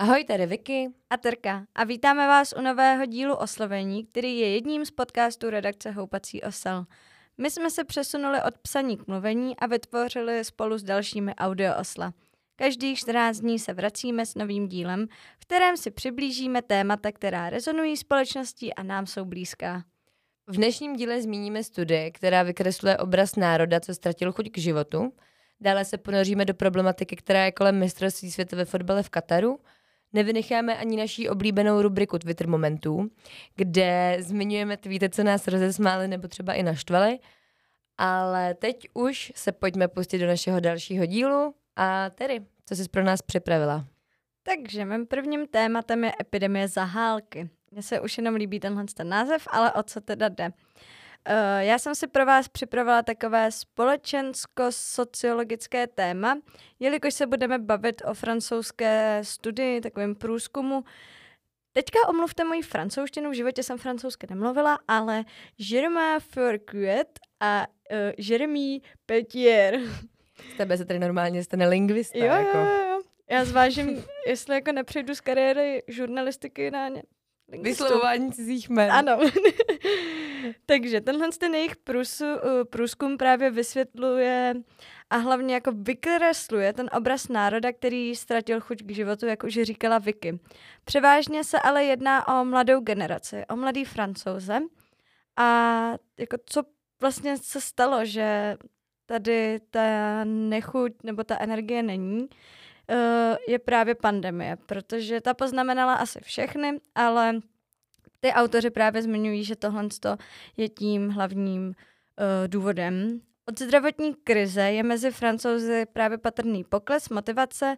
Ahoj, tady Vicky a Terka a vítáme vás u nového dílu Oslovení, který je jedním z podcastů redakce Houpací osel. My jsme se přesunuli od psaní k mluvení a vytvořili spolu s dalšími audio osla. Každých 14 dní se vracíme s novým dílem, v kterém si přiblížíme témata, která rezonují společností a nám jsou blízká. V dnešním díle zmíníme studii, která vykresluje obraz národa, co ztratil chuť k životu. Dále se ponoříme do problematiky, která je kolem mistrovství světa ve fotbale v Kataru – Nevynecháme ani naší oblíbenou rubriku Twitter momentů, kde zmiňujeme tweety, co nás rozesmály nebo třeba i naštvali. Ale teď už se pojďme pustit do našeho dalšího dílu a tedy, co jsi pro nás připravila? Takže mým prvním tématem je epidemie zahálky. Mně se už jenom líbí tenhle ten název, ale o co teda jde? Uh, já jsem si pro vás připravila takové společensko-sociologické téma, jelikož se budeme bavit o francouzské studii, takovém průzkumu. Teďka omluvte moji francouzštinu, v životě jsem francouzsky nemluvila, ale Jeremy Fourcuet a uh, Jeremy Petier. Z tebe se tady normálně stane lingvista. Jo, jako. jo, jo. Já zvážím, jestli jako nepřejdu z kariéry žurnalistiky na Vyslovování cizích jmen. Ano. Takže tenhle ten jejich průsu, uh, průzkum právě vysvětluje a hlavně jako vykresluje ten obraz národa, který ztratil chuť k životu, jak už říkala Vicky. Převážně se ale jedná o mladou generaci, o mladý francouze. A jako co vlastně se stalo, že tady ta nechuť nebo ta energie není, je právě pandemie, protože ta poznamenala asi všechny, ale ty autoři právě zmiňují, že tohle je tím hlavním uh, důvodem. Od zdravotní krize je mezi francouzi právě patrný pokles motivace,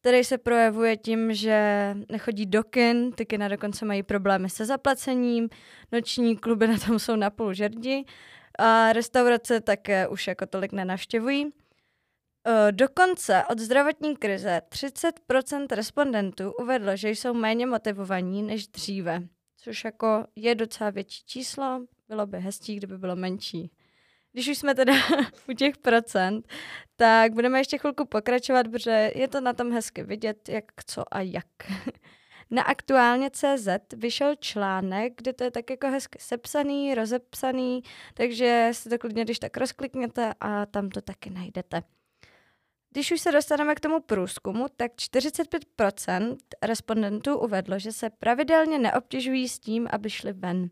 který se projevuje tím, že nechodí do kin, ty kina dokonce mají problémy se zaplacením, noční kluby na tom jsou na půl žerdi a restaurace také už jako tolik nenavštěvují. Eh, dokonce od zdravotní krize 30% respondentů uvedlo, že jsou méně motivovaní než dříve, což jako je docela větší číslo, bylo by hezčí, kdyby bylo menší. Když už jsme teda u těch procent, tak budeme ještě chvilku pokračovat, protože je to na tom hezky vidět, jak co a jak. Na aktuálně CZ vyšel článek, kde to je tak jako hezky sepsaný, rozepsaný, takže si to klidně když tak rozklikněte a tam to taky najdete. Když už se dostaneme k tomu průzkumu, tak 45% respondentů uvedlo, že se pravidelně neobtěžují s tím, aby šli ven.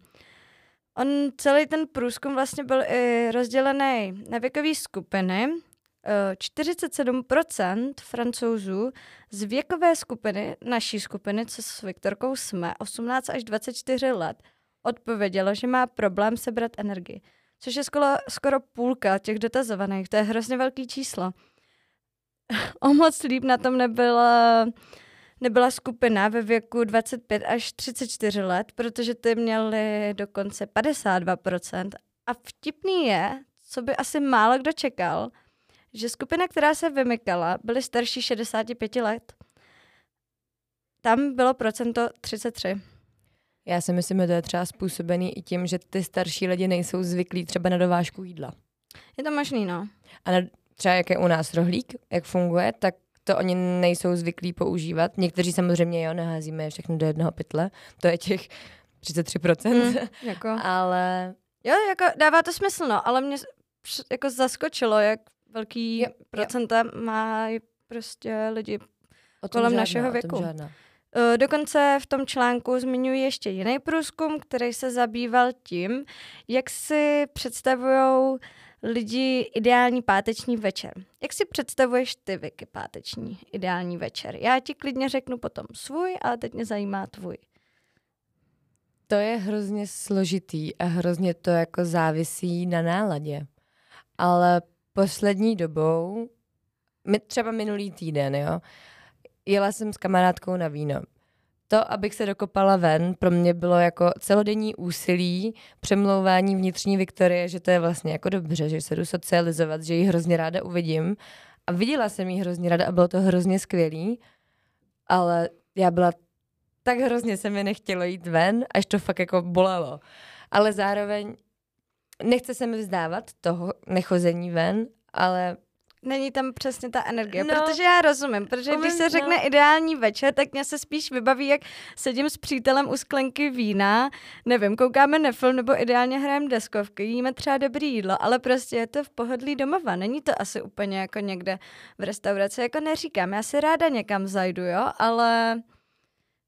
On celý ten průzkum vlastně byl i rozdělený na věkové skupiny. 47% francouzů z věkové skupiny, naší skupiny, co s Viktorkou jsme, 18 až 24 let, odpovědělo, že má problém sebrat energii. Což je skoro, skoro půlka těch dotazovaných. To je hrozně velký číslo. o moc líp na tom nebyla, nebyla skupina ve věku 25 až 34 let, protože ty měli dokonce 52%. A vtipný je, co by asi málo kdo čekal, že skupina, která se vymykala, byly starší 65 let. Tam bylo procento 33. Já si myslím, že to je třeba způsobený i tím, že ty starší lidi nejsou zvyklí třeba na dovážku jídla. Je to možný, no. A na, třeba jak je u nás rohlík, jak funguje, tak to oni nejsou zvyklí používat. Někteří samozřejmě jo, naházíme je všechno do jednoho pytle. To je těch 33%. Mm, jako. ale... Jo, jako dává to smysl, no, ale mě jako zaskočilo, jak velký jo, procenta jo. má prostě lidi o kolem žádná, našeho věku. Eh, dokonce v tom článku zmiňuji ještě jiný průzkum, který se zabýval tím, jak si představují lidi ideální páteční večer. Jak si představuješ ty, Vicky, páteční ideální večer? Já ti klidně řeknu potom svůj, ale teď mě zajímá tvůj. To je hrozně složitý a hrozně to jako závisí na náladě. Ale poslední dobou, třeba minulý týden, jo, jela jsem s kamarádkou na víno to, abych se dokopala ven, pro mě bylo jako celodenní úsilí, přemlouvání vnitřní Viktorie, že to je vlastně jako dobře, že se jdu socializovat, že ji hrozně ráda uvidím. A viděla jsem ji hrozně ráda a bylo to hrozně skvělý, ale já byla tak hrozně se mi nechtělo jít ven, až to fakt jako bolelo. Ale zároveň nechce se mi vzdávat toho nechození ven, ale není tam přesně ta energie, No. no, protože já rozumím, protože když se Moment, řekne no. ideální večer, tak mě se spíš vybaví, jak sedím s přítelem u sklenky vína, nevím, koukáme na film nebo ideálně hrajeme deskovky, jíme třeba dobrý jídlo, ale prostě je to v pohodlí domova, není to asi úplně jako někde v restauraci, jako neříkám, já si ráda někam zajdu, jo, ale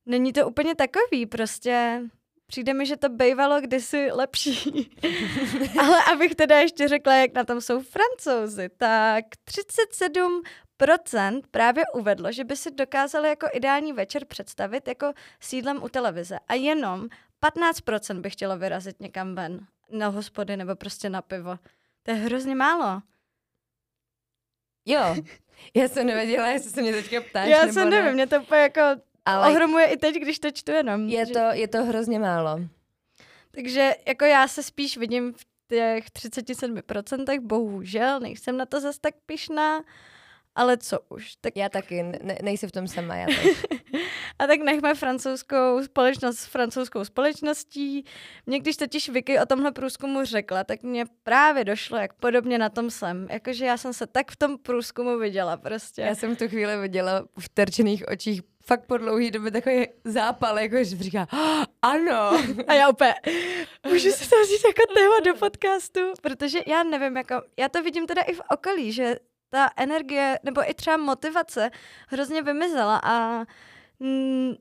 není to úplně takový, prostě přijde mi, že to bývalo kdysi lepší. Ale abych teda ještě řekla, jak na tom jsou francouzi, tak 37% právě uvedlo, že by si dokázali jako ideální večer představit jako sídlem u televize. A jenom 15% by chtělo vyrazit někam ven, na hospody nebo prostě na pivo. To je hrozně málo. Jo, já jsem nevěděla, jestli se mě teďka ptáš, Já nebo se ne. nevím, mě to úplně jako ale ohromuje i teď, když to čtu jenom. je že- to, je to hrozně málo. Takže jako já se spíš vidím v těch 37%, bohužel, nejsem na to zas tak pišná, ale co už. Tak, Já taky, ne, nejsi v tom sama, já a tak nechme francouzskou společnost s francouzskou společností. Mě když totiž Vicky o tomhle průzkumu řekla, tak mě právě došlo, jak podobně na tom jsem. Jakože já jsem se tak v tom průzkumu viděla prostě. Já jsem tu chvíli viděla v terčených očích fakt po dlouhý době takový zápal, jako že říká, "Ah, ano. A já opět, můžu si to vzít jako téma do podcastu, protože já nevím, jako, já to vidím teda i v okolí, že ta energie, nebo i třeba motivace hrozně vymizela a mm,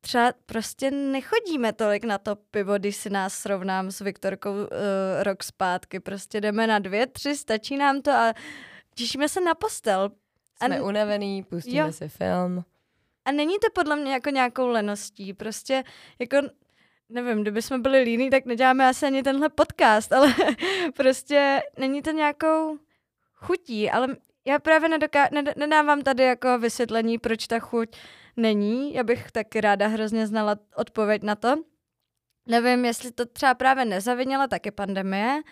třeba prostě nechodíme tolik na to pivo, když si nás srovnám s Viktorkou uh, rok zpátky. Prostě jdeme na dvě, tři, stačí nám to a těšíme se na postel. A Jsme n- unavený, pustíme Jo. si film. A není to podle mě jako nějakou leností, prostě jako nevím, kdyby jsme byli líní, tak neděláme asi ani tenhle podcast, ale prostě není to nějakou chutí, ale já právě nedoká- ned- nedávám tady jako vysvětlení, proč ta chuť není. Já bych taky ráda hrozně znala odpověď na to. Nevím, jestli to třeba právě nezavinila taky pandemie,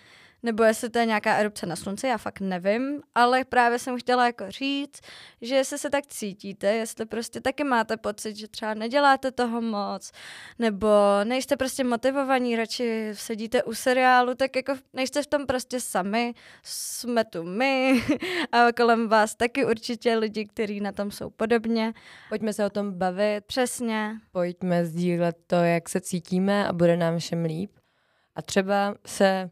nebo jestli to je nějaká erupce na slunci, já fakt nevím, ale právě jsem chtěla jako říct, že jestli se tak cítíte, jestli prostě taky máte pocit, že třeba neděláte toho moc, nebo nejste prostě motivovaní, radši sedíte u seriálu, tak jako nejste v tom prostě sami, jsme tu my a kolem vás taky určitě lidi, kteří na tom jsou podobně. Pojďme se o tom bavit, Přesně. pojďme sdílet to, jak se cítíme a bude nám všem líp. A třeba se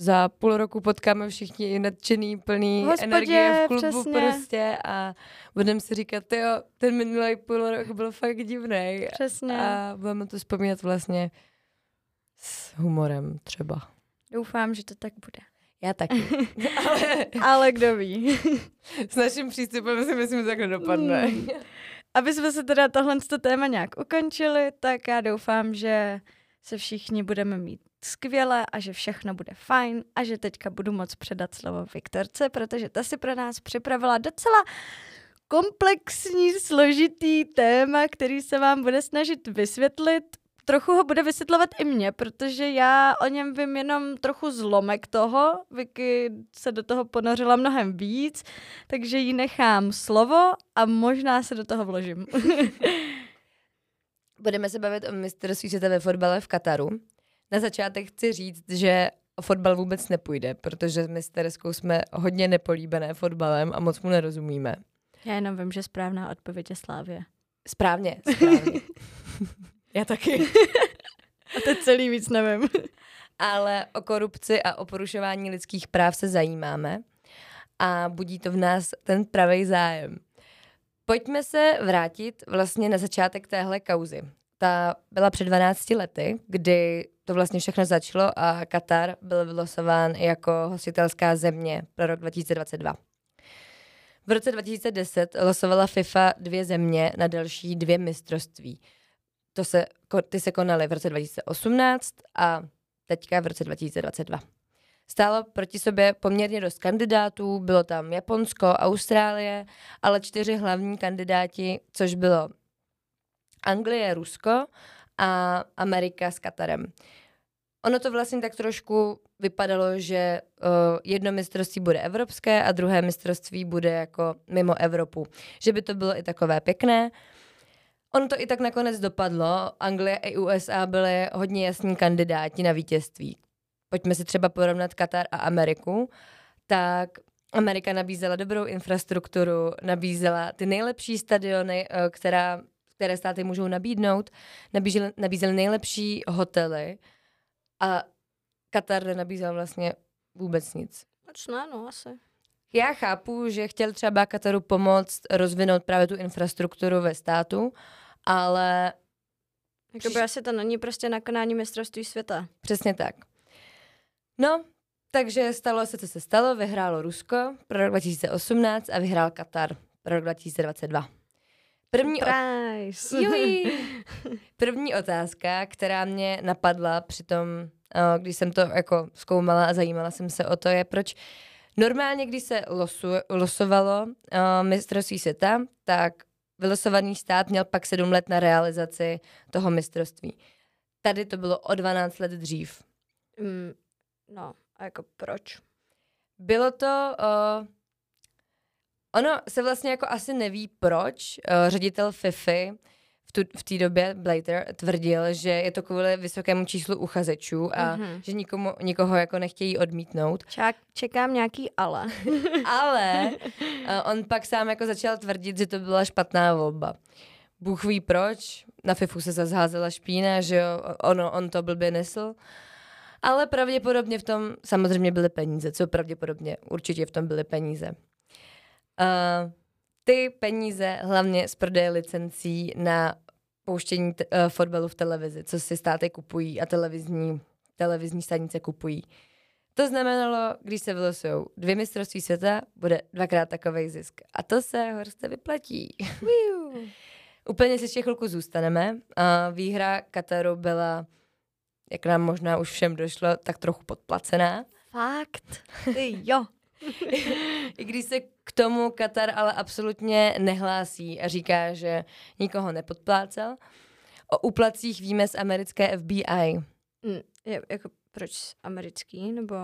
za půl roku potkáme všichni nadšený, plný hospodě, energie v klubu přesně. prostě a budeme si říkat, jo, ten minulý půl rok byl fakt divný. Přesně. A budeme to vzpomínat vlastně s humorem třeba. Doufám, že to tak bude. Já taky. Ale Ale kdo ví. s naším přístupem si myslím, že tak nedopadne. Mm. Aby jsme se teda tohle téma nějak ukončili, tak já doufám, že se všichni budeme mít skvěle a že všechno bude fajn a že teďka budu moc předat slovo Viktorce, protože ta si pro nás připravila docela komplexní, složitý téma, který se vám bude snažit vysvětlit. Trochu ho bude vysvětlovat i mě, protože já o něm vím jenom trochu zlomek toho. Vicky se do toho ponořila mnohem víc, takže jí nechám slovo a možná se do toho vložím. Budeme se bavit o mistrovství světa ve fotbale v Kataru. Na začátek chci říct, že o fotbal vůbec nepůjde, protože s misterskou jsme hodně nepolíbené fotbalem a moc mu nerozumíme. Já jenom vím, že správná odpověď je Slávě. Správně, správně. Já taky. A to celý víc nevím. Ale o korupci a o porušování lidských práv se zajímáme a budí to v nás ten pravý zájem. Pojďme se vrátit vlastně na začátek téhle kauzy. Ta byla před 12 lety, kdy to vlastně všechno začalo a Katar byl vylosován jako hostitelská země pro rok 2022. V roce 2010 losovala FIFA dvě země na další dvě mistrovství. To se, ty se konaly v roce 2018 a teďka v roce 2022. Stálo proti sobě poměrně dost kandidátů, bylo tam Japonsko, Austrálie, ale čtyři hlavní kandidáti, což bylo Anglie, Rusko a Amerika s Katarem. Ono to vlastně tak trošku vypadalo, že uh, jedno mistrovství bude evropské a druhé mistrovství bude jako mimo Evropu. Že by to bylo i takové pěkné. Ono to i tak nakonec dopadlo. Anglie i USA byly hodně jasní kandidáti na vítězství. Pojďme si třeba porovnat Katar a Ameriku. Tak Amerika nabízela dobrou infrastrukturu, nabízela ty nejlepší stadiony, eh, která, které státy můžou nabídnout, nabízely, nabízely nejlepší hotely a Katar nenabízel vlastně vůbec nic. Proč ne, no asi. Já chápu, že chtěl třeba Kataru pomoct rozvinout právě tu infrastrukturu ve státu, ale Jako by asi to není prostě na konání mistrovství světa. Přesně tak. No, takže stalo se, co se stalo. Vyhrálo Rusko pro rok 2018 a vyhrál Katar pro rok 2022. První, o... První otázka, která mě napadla při tom, eh, když jsem to jako zkoumala a zajímala jsem se o to, je proč normálně, když se losu, losovalo uh, mistrovství světa, tak vylosovaný stát měl pak sedm let na realizaci toho mistrovství. Tady to bylo o 12 let dřív. Mm, no, a jako proč? Bylo to... Uh, ono se vlastně jako asi neví proč. Uh, ředitel FIFI v, tu, v té době, Blater, tvrdil, že je to kvůli vysokému číslu uchazečů a Mhm. že nikomu, nikoho jako nechtějí odmítnout. Čák, čekám nějaký ale. Ale uh, on pak sám jako začal tvrdit, že to byla špatná volba. Bůh ví proč, na FIFU se zazházela špína, že jo, ono, on to blbě nesl. Ale pravděpodobně v tom samozřejmě byly peníze. Co pravděpodobně? Určitě v tom byly peníze. Uh, ty peníze hlavně z prodeje licencí na pouštění t- uh, fotbalu v televizi, co si státy kupují a televizní, televizní stanice kupují. To znamenalo, když se vylosují dvě mistrovství světa, bude dvakrát takový zisk. A to se Horste vyplatí. Úplně si ještě chvilku zůstaneme. A výhra Kataru byla, jak nám možná už všem došlo, tak trochu podplacená. Fakt? Ty jo. I když se k tomu Katar ale absolutně nehlásí a říká, že nikoho nepodplácel. O úplacích víme z americké FBI. Mm, je, jako proč americký, nebo...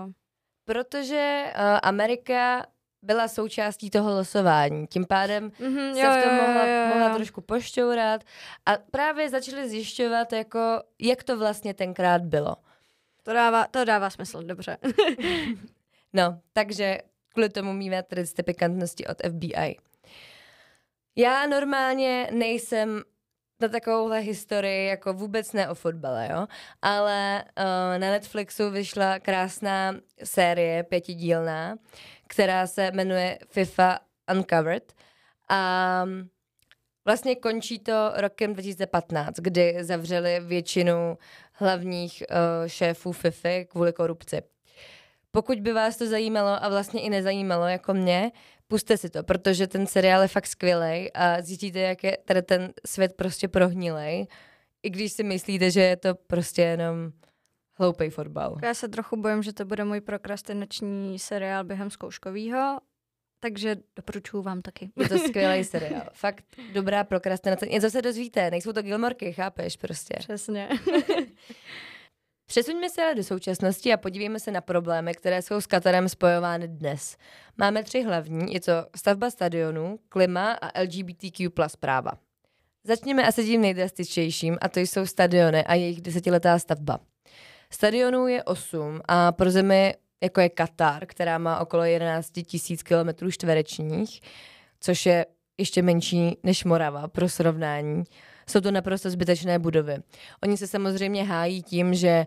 Protože uh, Amerika byla součástí toho losování. Tím pádem Mm-hmm, se v tom mohla, mohla trošku pošťourat a právě začali zjišťovat, jako, jak to vlastně tenkrát bylo. To dává, to dává smysl, dobře. No, takže kvůli tomu míme tady pikantnosti od FBI. Já normálně nejsem na takovouhle historii, jako vůbec ne o fotbale, jo, ale uh, na Netflixu vyšla krásná série, pětidílná, která se jmenuje FIFA Uncovered a vlastně končí to rokem 2015, kdy zavřeli většinu hlavních uh, šéfů FIFA kvůli korupci. Pokud by vás to zajímalo a vlastně i nezajímalo jako mě, puste si to, protože ten seriál je fakt skvělý a zjistíte, jak je tady ten svět prostě prohnilej, i když si myslíte, že je to prostě jenom hloupej fotbal. Já se trochu bojím, že to bude můj prokrastinační seriál během zkouškovýho, takže doporučuju vám taky. Je to skvělý seriál. Fakt dobrá prokrastinace. Něco se dozvíte, nejsou to Gilmorky, chápeš prostě. Přesně. Přesuňme se ale do současnosti a podívejme se na problémy, které jsou s Katarem spojovány dnes. Máme tři hlavní, je to stavba stadionu, klima a LGBTQ plus práva. Začněme asi tím nejdrastičtějším a to jsou stadiony a jejich desetiletá stavba. Stadionů je osm a pro zemi jako je Katar, která má okolo 11 tisíc kilometrů čtverečních, což je ještě menší než Morava pro srovnání. Jsou to naprosto zbytečné budovy. Oni se samozřejmě hájí tím, že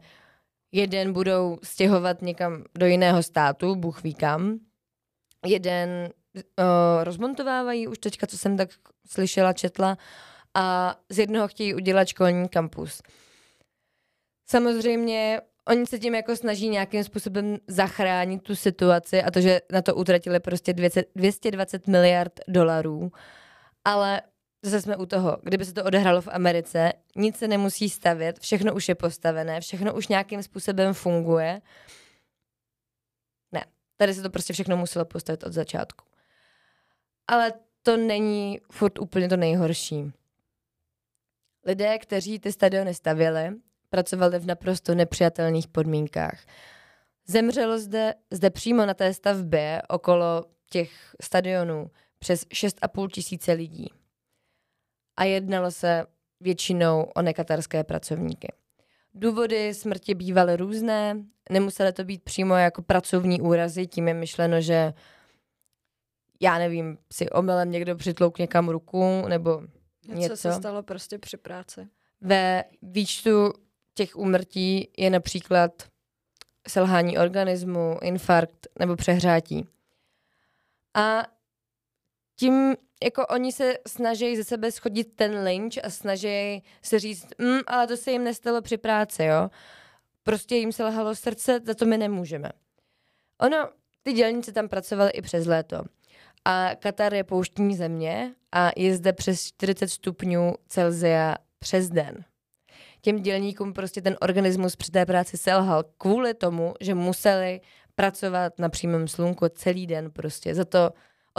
jeden budou stěhovat někam do jiného státu, Bůh ví kam. Jeden uh, rozmontovávají už teďka, co jsem tak slyšela, četla, a z jednoho chtějí udělat školní kampus. Samozřejmě oni se tím jako snaží nějakým způsobem zachránit tu situaci a to, že na to utratili prostě 200, 220 miliard dolarů, ale zase jsme u toho, kdyby se to odehrálo v Americe, nic se nemusí stavět, všechno už je postavené, všechno už nějakým způsobem funguje. Ne, tady se to prostě všechno muselo postavit od začátku. Ale to není furt úplně to nejhorší. Lidé, kteří ty stadiony stavěli, pracovali v naprosto nepřijatelných podmínkách. Zemřelo zde, zde přímo na té stavbě okolo těch stadionů přes 6,5 tisíce lidí. A jednalo se většinou o nekatarské pracovníky. Důvody smrti bývaly různé, nemusely to být přímo jako pracovní úrazy, tím je myšleno, že já nevím, si omylem někdo přitlouk někam ruku, nebo něco. Co se stalo prostě při práci? Ve výčtu těch úmrtí je například selhání organismu, infarkt nebo přehrátí. A tím jako oni se snaží ze sebe schodit ten lynč a snaží se říct, mm, ale to se jim nestalo při práci, jo. Prostě jim se lhalo srdce, za to my nemůžeme. Ono, ty dělníci tam pracovali i přes léto. A Katar je pouštní země a je zde přes 40 stupňů Celzia přes den. Těm dělníkům prostě ten organismus při té práci selhal kvůli tomu, že museli pracovat na přímém slunku celý den prostě. Za to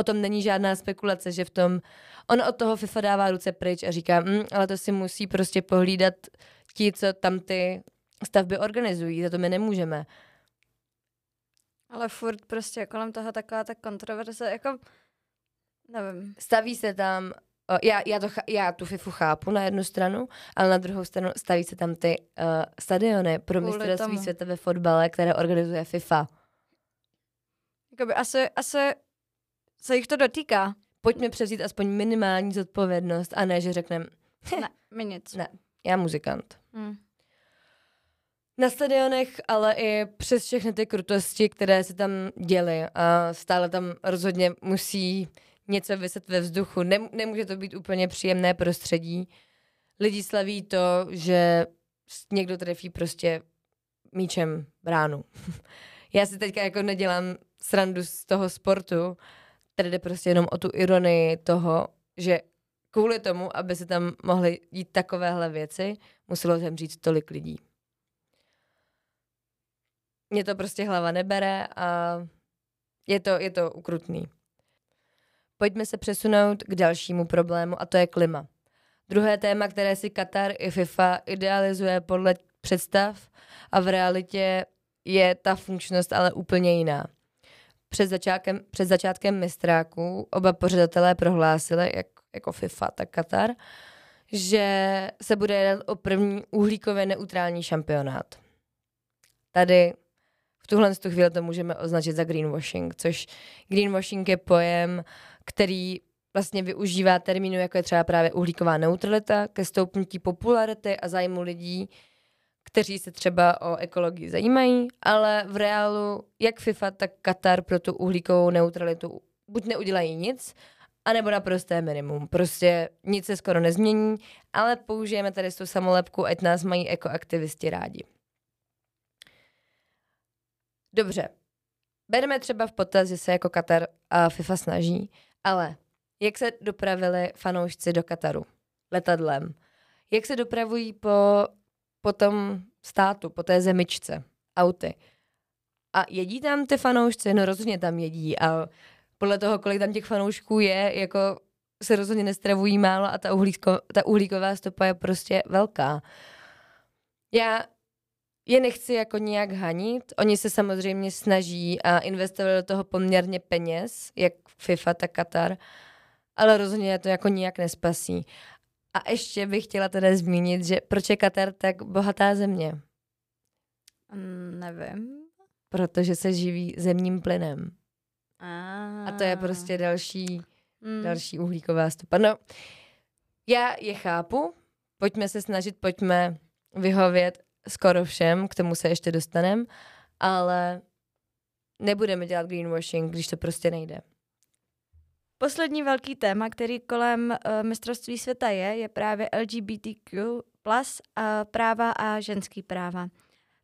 o tom není žádná spekulace, že v tom, on od toho FIFA dává ruce pryč a říká, mm, ale to si musí prostě pohlídat ti, co tam ty stavby organizují, za to my nemůžeme. Ale furt prostě kolem toho taková ta kontroverze, jako nevím. Staví se tam, já, já, to, já tu FIFU chápu na jednu stranu, ale na druhou stranu staví se tam ty uh, stadiony pro mistrovství světa ve fotbale, které organizuje FIFA. Jakoby asi, asi se jich to dotýká. Pojďme převzít aspoň minimální zodpovědnost a ne, že řekneme... ne, my nic. Ne, já muzikant. Hmm. Na stadionech, ale i přes všechny ty krutosti, které se tam děly a stále tam rozhodně musí něco vyset ve vzduchu. Nem, nemůže to být úplně příjemné prostředí. Lidi slaví to, že někdo trefí prostě míčem bránu. Já si teďka jako nedělám srandu z toho sportu, Tady jde prostě jenom o tu ironii toho, že kvůli tomu, aby se tam mohly dít takovéhle věci, muselo zemřít tolik lidí. Mě to prostě hlava nebere a je to, je to ukrutný. Pojďme se přesunout k dalšímu problému a to je klima. Druhé téma, které si Katar i FIFA idealizuje podle představ a v realitě je ta funkčnost ale úplně jiná. Před začátkem, před začátkem mistráku oba pořadatelé prohlásili, jak, jako FIFA, tak Katar, že se bude jednat o první uhlíkově neutrální šampionát. Tady v tuhle chvíli to můžeme označit za greenwashing, což greenwashing je pojem, který vlastně využívá termínu, jako je třeba právě uhlíková neutralita, ke stoupnutí popularity a zájmu lidí kteří se třeba o ekologii zajímají, ale v reálu jak FIFA, tak Katar pro tu uhlíkovou neutralitu buď neudělají nic, anebo naprosté minimum. Prostě nic se skoro nezmění, ale použijeme tady tu samolepku, ať nás mají ekoaktivisti rádi. Dobře, bereme třeba v potaz, že se jako Katar a FIFA snaží, ale jak se dopravili fanoušci do Kataru? Letadlem. Jak se dopravují po po tom státu, po té zemičce, auty. A jedí tam ty fanoušci? No rozhodně tam jedí a podle toho, kolik tam těch fanoušků je, jako se rozhodně nestravují málo a ta, uhlíko, ta uhlíková stopa je prostě velká. Já je nechci jako nějak hanit. Oni se samozřejmě snaží a investovali do toho poměrně peněz, jak FIFA, tak Qatar, ale rozhodně to jako nijak nespasí. A ještě bych chtěla teda zmínit, že proč je Katar tak bohatá země? Mm, nevím. Protože se živí zemním plynem. A, a to je prostě další, mm. další uhlíková stopa. No, já je chápu, pojďme se snažit, pojďme vyhovět skoro všem, k tomu se ještě dostanem, ale nebudeme dělat greenwashing, když to prostě nejde. Poslední velký téma, který kolem uh, mistrovství světa je, je právě LGBTQ plus uh, práva a ženský práva.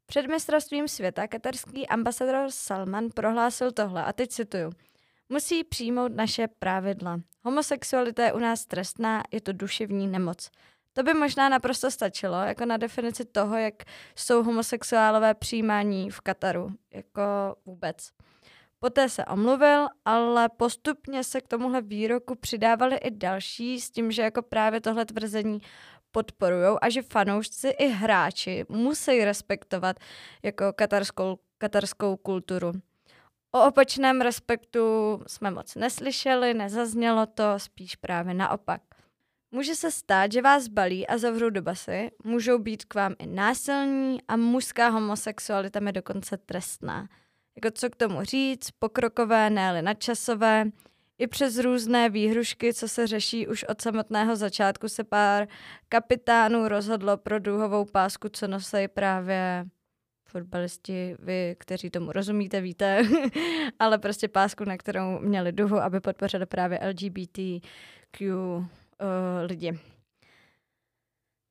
Před mistrovstvím světa katarský ambasador Salman prohlásil tohle, a teď cituju. Musí přijmout naše pravidla. Homosexualita je u nás trestná, je to duševní nemoc. To by možná naprosto stačilo, jako na definici toho, jak jsou homosexuálové přijímání v Kataru, jako vůbec. Poté se omluvil, ale postupně se k tomuhle výroku přidávali i další s tím, že jako právě tohle tvrzení podporují a že fanoušci i hráči musí respektovat jako katarskou, katarskou kulturu. O opačném respektu jsme moc neslyšeli, nezaznělo to, spíš právě naopak. Může se stát, že vás balí a zavřou do basy, můžou být k vám i násilní a mužská homosexualita je dokonce trestná jako co k tomu říct, pokrokové, ne nadčasové. I přes různé výhrušky, co se řeší už od samotného začátku, se pár kapitánů rozhodlo pro dluhovou pásku, co nosí právě fotbalisti, vy, kteří tomu rozumíte, víte, ale prostě pásku, na kterou měli duhu, aby podpořili právě LGBTQ uh, lidi.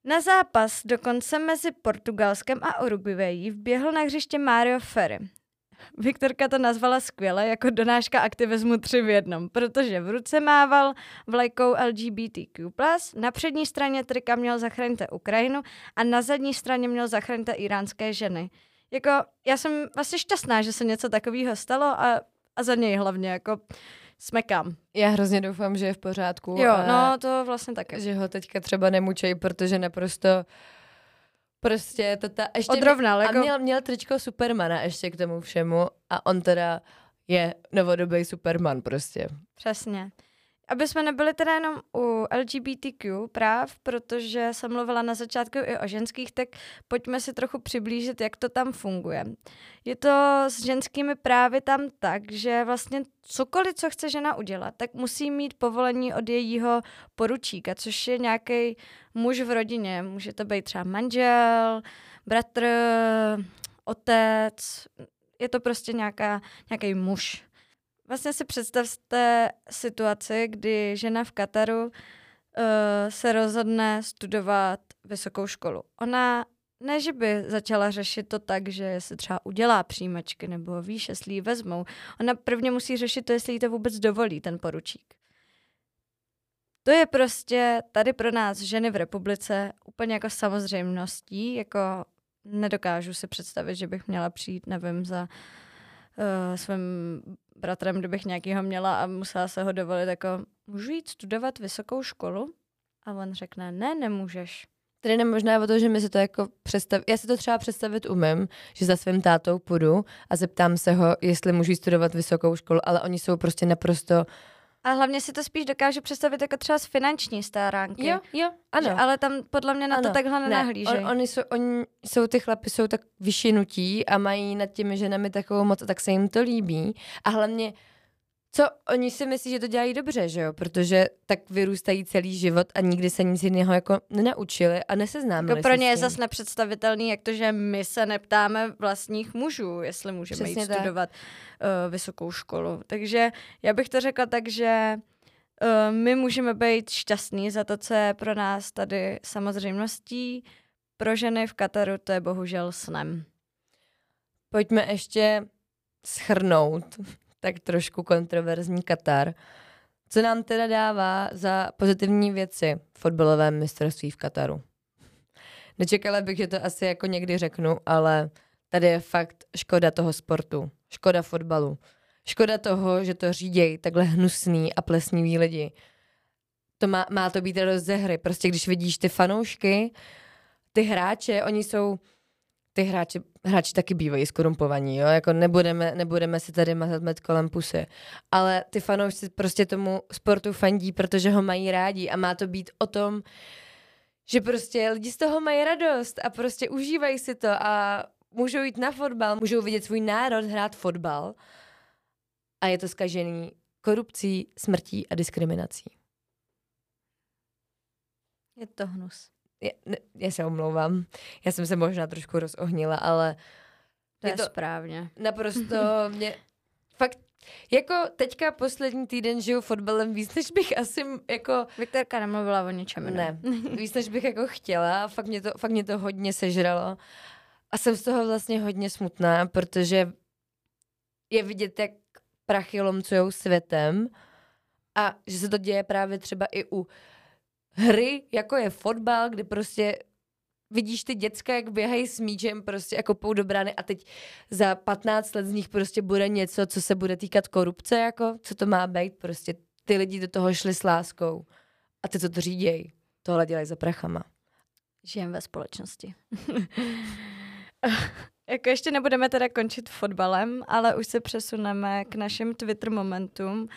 Na zápas dokonce mezi Portugalskem a Uruguayí vběhl na hřiště Mario Ferry. Viktorka to nazvala skvěle jako donáška aktivismu tři v jednom, protože v ruce mával vlajkou LGBTQ+, na přední straně trika měl zachránit Ukrajinu a na zadní straně měl zachránit iránské ženy. Jako, já jsem vlastně šťastná, že se něco takového stalo a, a za něj hlavně, jako smekám. Já hrozně doufám, že je v pořádku. Jo, no to vlastně taky. Že ho teďka třeba nemučej, protože naprosto prostě to ta... Ještě Odrovnal, jako... jako... A měl, měl tričko Supermana ještě k tomu všemu a on teda je novodobý Superman prostě. Přesně. Aby jsme nebyli teda jenom u LGBTQ práv, protože jsem mluvila na začátku i o ženských, tak pojďme si trochu přiblížit, jak to tam funguje. Je to s ženskými právy tam tak, že vlastně cokoliv, co chce žena udělat, tak musí mít povolení od jejího poručíka, což je nějaký muž v rodině. Může to být třeba manžel, bratr, otec, je to prostě nějaký muž. Vlastně si představte situaci, kdy žena v Kataru uh, se rozhodne studovat vysokou školu. Ona ne, že by začala řešit to tak, že si třeba udělá přijímačky nebo víš, jestli ji vezmou. Ona prvně musí řešit to, jestli jí to vůbec dovolí ten poručík. To je prostě tady pro nás ženy v republice úplně jako samozřejmostí, jako nedokážu si představit, že bych měla přijít, nevím, za uh, svým bratrem, kdybych nějakýho měla a musela se ho dovolit, jako můžu jít studovat vysokou školu? A on řekne, ne, nemůžeš. Tedy nemožná o to, že mi se to jako představ... Já si to třeba představit umím, že za svým tátou půjdu a zeptám se ho, jestli můžu studovat vysokou školu, ale oni jsou prostě naprosto a hlavně si to spíš dokážu představit jako třeba z finanční staránky. Jo, jo, ano. Že, ale tam podle mě na ano. to takhle nenahlížejí. Ne, on, oni, jsou, oni jsou, ty chlapy jsou tak vyšinutí a mají nad těmi ženami takovou moc, tak se jim to líbí. A hlavně co oni si myslí, že to dělají dobře, že jo? Protože tak vyrůstají celý život a nikdy se nic jiného jako nenaučili a neseznámili jako pro ně je zase nepředstavitelný, jak to, že my se neptáme vlastních mužů, jestli můžeme Přesně jít tak. studovat uh, vysokou školu. Takže já bych to řekla tak, že uh, my můžeme být šťastní za to, co je pro nás tady samozřejmostí. Pro ženy v Kataru to je bohužel snem. Pojďme ještě schrnout tak trošku kontroverzní Katar. Co nám teda dává za pozitivní věci v fotbalovém mistrovství v Kataru? Nečekala bych, že to asi jako někdy řeknu, ale tady je fakt škoda toho sportu, škoda fotbalu. Škoda toho, že to řídějí takhle hnusný a plesnivý lidi. To má, má to být radost ze hry. Prostě když vidíš ty fanoušky, ty hráče, oni jsou ty hráči, hráči taky bývají skorumpovaní, jo? Jako nebudeme, nebudeme si tady mazat kolem pusy. Ale ty fanoušci prostě tomu sportu fandí, protože ho mají rádi a má to být o tom, že prostě lidi z toho mají radost a prostě užívají si to a můžou jít na fotbal, můžou vidět svůj národ hrát fotbal a je to skažený korupcí, smrtí a diskriminací. Je to hnus já, ne, já se omlouvám, já jsem se možná trošku rozohnila, ale to je, je to správně. Naprosto mě, fakt, jako teďka poslední týden žiju fotbalem víc, než bych asi jako... Viktorka nemluvila o ničem Ne, víc, než bych jako chtěla, fakt mě, to, fakt mě to hodně sežralo. A jsem z toho vlastně hodně smutná, protože je vidět, jak prachy lomcujou světem a že se to děje právě třeba i u hry, jako je fotbal, kdy prostě vidíš ty děcka, jak běhají s míčem prostě jako pou do brány a teď za 15 let z nich prostě bude něco, co se bude týkat korupce, jako co to má být, prostě ty lidi do toho šli s láskou a ty, co to řídějí, tohle dělají za prachama. Žijem ve společnosti. jako ještě nebudeme teda končit fotbalem, ale už se přesuneme k našim Twitter momentům. Uh,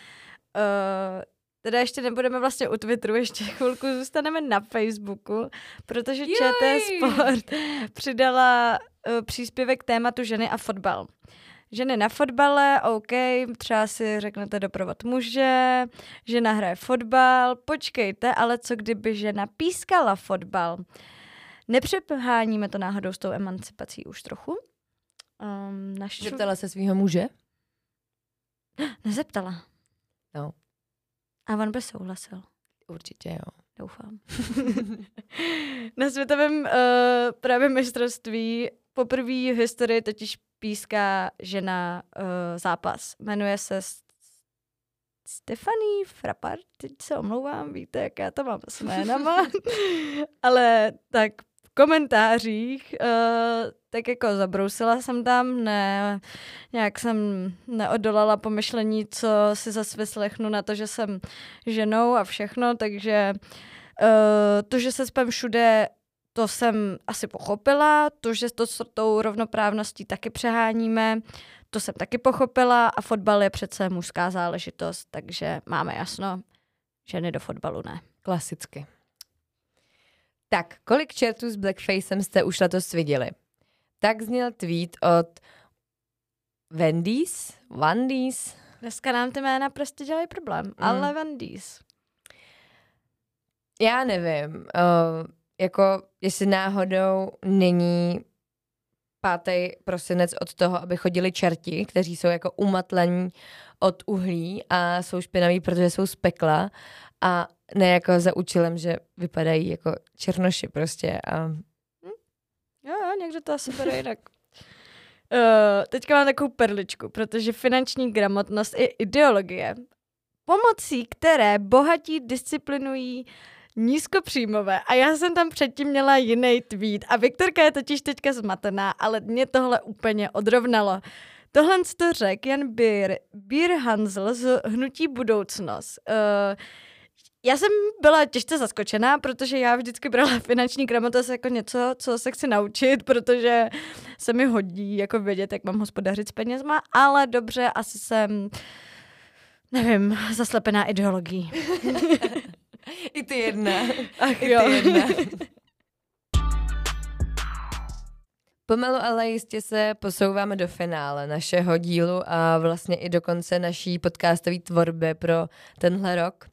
Teda ještě nebudeme vlastně u Twitteru, ještě chvilku zůstaneme na Facebooku, protože Jej! ČT Sport přidala uh, příspěvek tématu ženy a fotbal. Ženy na fotbale, OK, třeba si řeknete doprovod muže, žena hraje fotbal, počkejte, ale co kdyby žena pískala fotbal? Nepřepháníme to náhodou s tou emancipací už trochu? Um, naš... Zeptala se svého muže? Nezeptala. No. A on by souhlasil. Určitě jo. Doufám. Na světovém uh, právě mistrovství poprvé v historii totiž píská žena uh, zápas. Jmenuje se Stephanie Frappart, teď se omlouvám, víte, jak já to mám s jménama, ale tak komentářích uh, tak jako zabrousila jsem tam, ne, nějak jsem neodolala pomyšlení, co si zase vyslechnu na to, že jsem ženou a všechno, takže uh, to, že se spam všude to jsem asi pochopila, to, že to s tou rovnoprávností taky přeháníme, to jsem taky pochopila a fotbal je přece mužská záležitost, takže máme jasno, ženy do fotbalu ne. Klasicky. Tak, kolik čertů s blackfacem jste už letos viděli? Tak zněl tweet od Wendy's, Wendy's. Dneska nám ty jména prostě dělají problém, mm. ale Wendy's. Já nevím. Uh, jako jestli náhodou není pátý prosinec od toho, aby chodili čerti, kteří jsou jako umatlení od uhlí a jsou špinaví, protože jsou z pekla a ne jako za účelem, že vypadají jako černoši prostě. A... Hm? Jo, jo, někdo to asi bude jinak. Uh, teďka mám takovou perličku, protože finanční gramotnost je ideologie, pomocí které bohatí disciplinují nízkopříjmové. A já jsem tam předtím měla jiný tweet. A Viktorka je totiž teďka zmatená, ale mě tohle úplně odrovnalo. Tohle to řekl Jan Bir, Bir Hansel z Hnutí budoucnost. Uh, já jsem byla těžce zaskočená, protože já vždycky brala finanční gramotnost jako něco, co se chci naučit, protože se mi hodí jako vědět, jak mám hospodařit s penězma, ale dobře, asi jsem, nevím, zaslepená ideologií. I ty jedna. Ach I jo. ty jedna. Pomalu ale jistě se posouváme do finále našeho dílu a vlastně i do konce naší podcastové tvorby pro tenhle rok.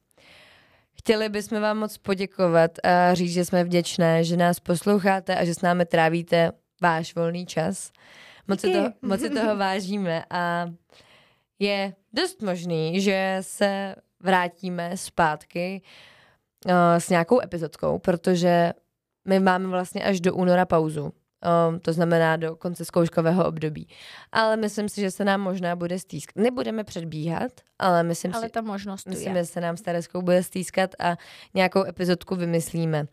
Chtěli bychom vám moc poděkovat a říct, že jsme vděčné, že nás posloucháte a že s námi trávíte váš volný čas. Moc si, toho, moc si toho vážíme a je dost možný, že se vrátíme zpátky uh, s nějakou epizodkou, protože my máme vlastně až do února pauzu. Um, to znamená do konce zkouškového období. Ale myslím si, že se nám možná bude stýskat. Nebudeme předbíhat, ale myslím Ale si, ta možnost myslím, je. že se nám s Tereskou bude stýskat a nějakou epizodku vymyslíme.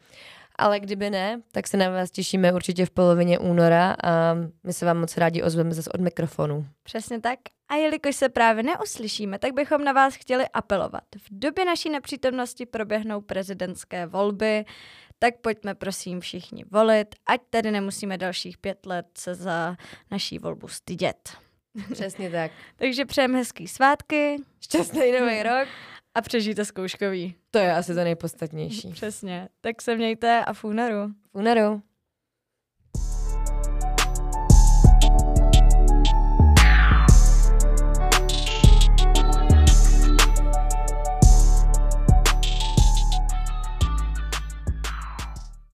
Ale kdyby ne, tak se na vás těšíme určitě v polovině února a my se vám moc rádi ozveme zase od mikrofonu. Přesně tak. A jelikož se právě neuslyšíme, tak bychom na vás chtěli apelovat. V době naší nepřítomnosti proběhnou prezidentské volby, tak pojďme prosím všichni volit, ať tedy nemusíme dalších pět let se za naší volbu stydět. Přesně tak. Takže přejeme hezký svátky Šťastný nový rok. A přežijte zkouškový. To je asi to nejpodstatnější. Přesně. Tak se mějte a. V únoru.